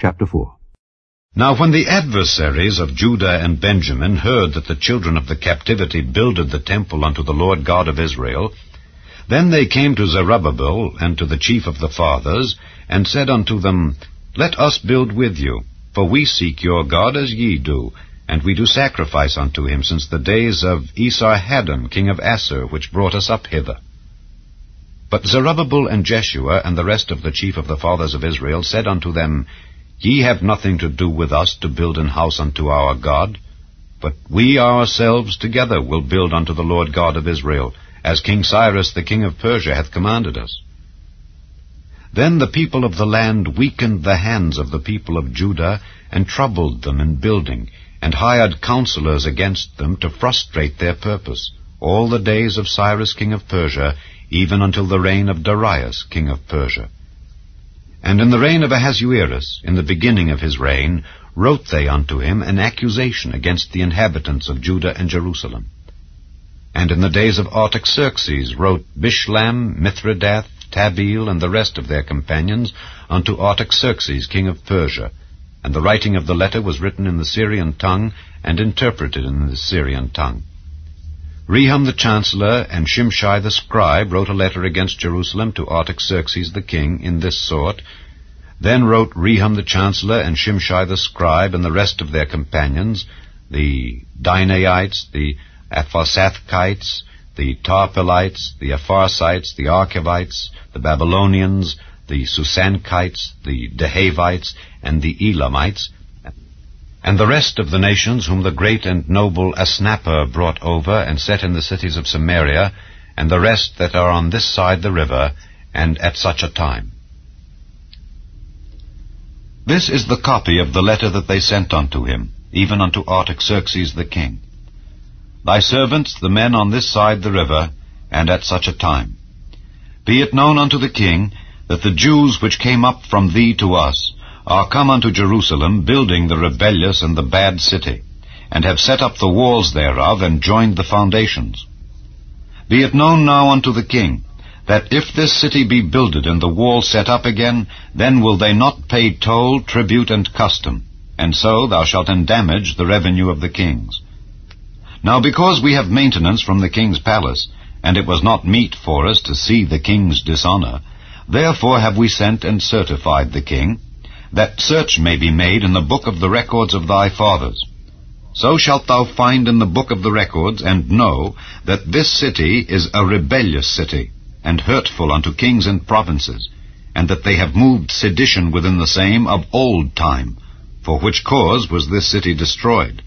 Chapter 4 Now when the adversaries of Judah and Benjamin heard that the children of the captivity builded the temple unto the Lord God of Israel, then they came to Zerubbabel and to the chief of the fathers, and said unto them, Let us build with you, for we seek your God as ye do, and we do sacrifice unto him since the days of Esarhaddon king of Assur, which brought us up hither. But Zerubbabel and Jeshua and the rest of the chief of the fathers of Israel said unto them, Ye have nothing to do with us to build an house unto our God, but we ourselves together will build unto the Lord God of Israel, as King Cyrus the king of Persia hath commanded us. Then the people of the land weakened the hands of the people of Judah, and troubled them in building, and hired counselors against them to frustrate their purpose, all the days of Cyrus king of Persia, even until the reign of Darius king of Persia. And in the reign of Ahasuerus, in the beginning of his reign, wrote they unto him an accusation against the inhabitants of Judah and Jerusalem. And in the days of Artaxerxes wrote Bishlam, Mithredath, Tabeel, and the rest of their companions unto Artaxerxes king of Persia. And the writing of the letter was written in the Syrian tongue, and interpreted in the Syrian tongue. Rehum the chancellor and Shimshai the scribe wrote a letter against Jerusalem to Artaxerxes the king in this sort. Then wrote Rehum the chancellor and Shimshai the scribe and the rest of their companions, the Dinaites, the Apharsathchites, the Tarpelites, the Apharsites, the Archevites, the Babylonians, the Susanchites, the Dehavites, and the Elamites, and the rest of the nations whom the great and noble Asnapper brought over and set in the cities of Samaria, and the rest that are on this side the river, and at such a time. This is the copy of the letter that they sent unto him, even unto Artaxerxes the king. Thy servants, the men on this side the river, and at such a time. Be it known unto the king, that the Jews which came up from thee to us, are come unto Jerusalem, building the rebellious and the bad city, and have set up the walls thereof, and joined the foundations. Be it known now unto the king, that if this city be builded and the wall set up again, then will they not pay toll, tribute, and custom, and so thou shalt endamage the revenue of the kings. Now because we have maintenance from the king's palace, and it was not meet for us to see the king's dishonor, therefore have we sent and certified the king, that search may be made in the book of the records of thy fathers. So shalt thou find in the book of the records, and know that this city is a rebellious city, and hurtful unto kings and provinces, and that they have moved sedition within the same of old time, for which cause was this city destroyed.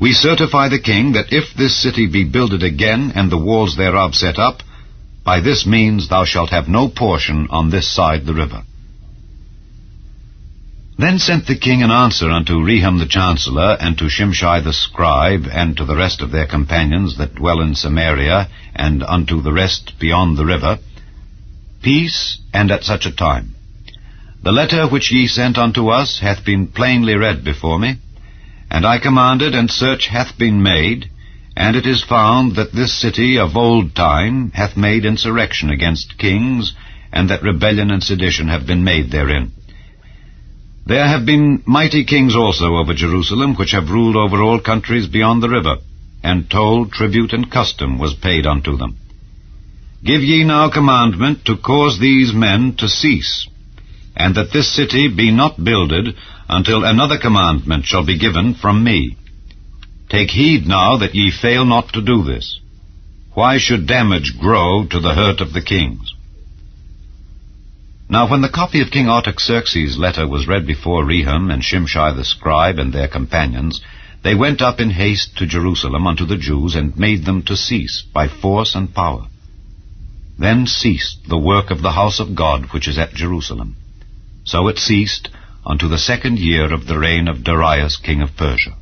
We certify the king that if this city be builded again, and the walls thereof set up, by this means thou shalt have no portion on this side the river. Then sent the king an answer unto Rehum the chancellor, and to Shimshai the scribe, and to the rest of their companions that dwell in Samaria, and unto the rest beyond the river, Peace, and at such a time. The letter which ye sent unto us hath been plainly read before me, and I commanded, and search hath been made, and it is found that this city of old time hath made insurrection against kings, and that rebellion and sedition have been made therein. There have been mighty kings also over Jerusalem, which have ruled over all countries beyond the river, and toll, tribute, and custom was paid unto them. Give ye now commandment to cause these men to cease, and that this city be not builded until another commandment shall be given from me. Take heed now that ye fail not to do this. Why should damage grow to the hurt of the kings? Now when the copy of King Artaxerxes' letter was read before Rehum and Shimshai the scribe and their companions, they went up in haste to Jerusalem unto the Jews, and made them to cease by force and power. Then ceased the work of the house of God which is at Jerusalem. So it ceased unto the second year of the reign of Darius king of Persia.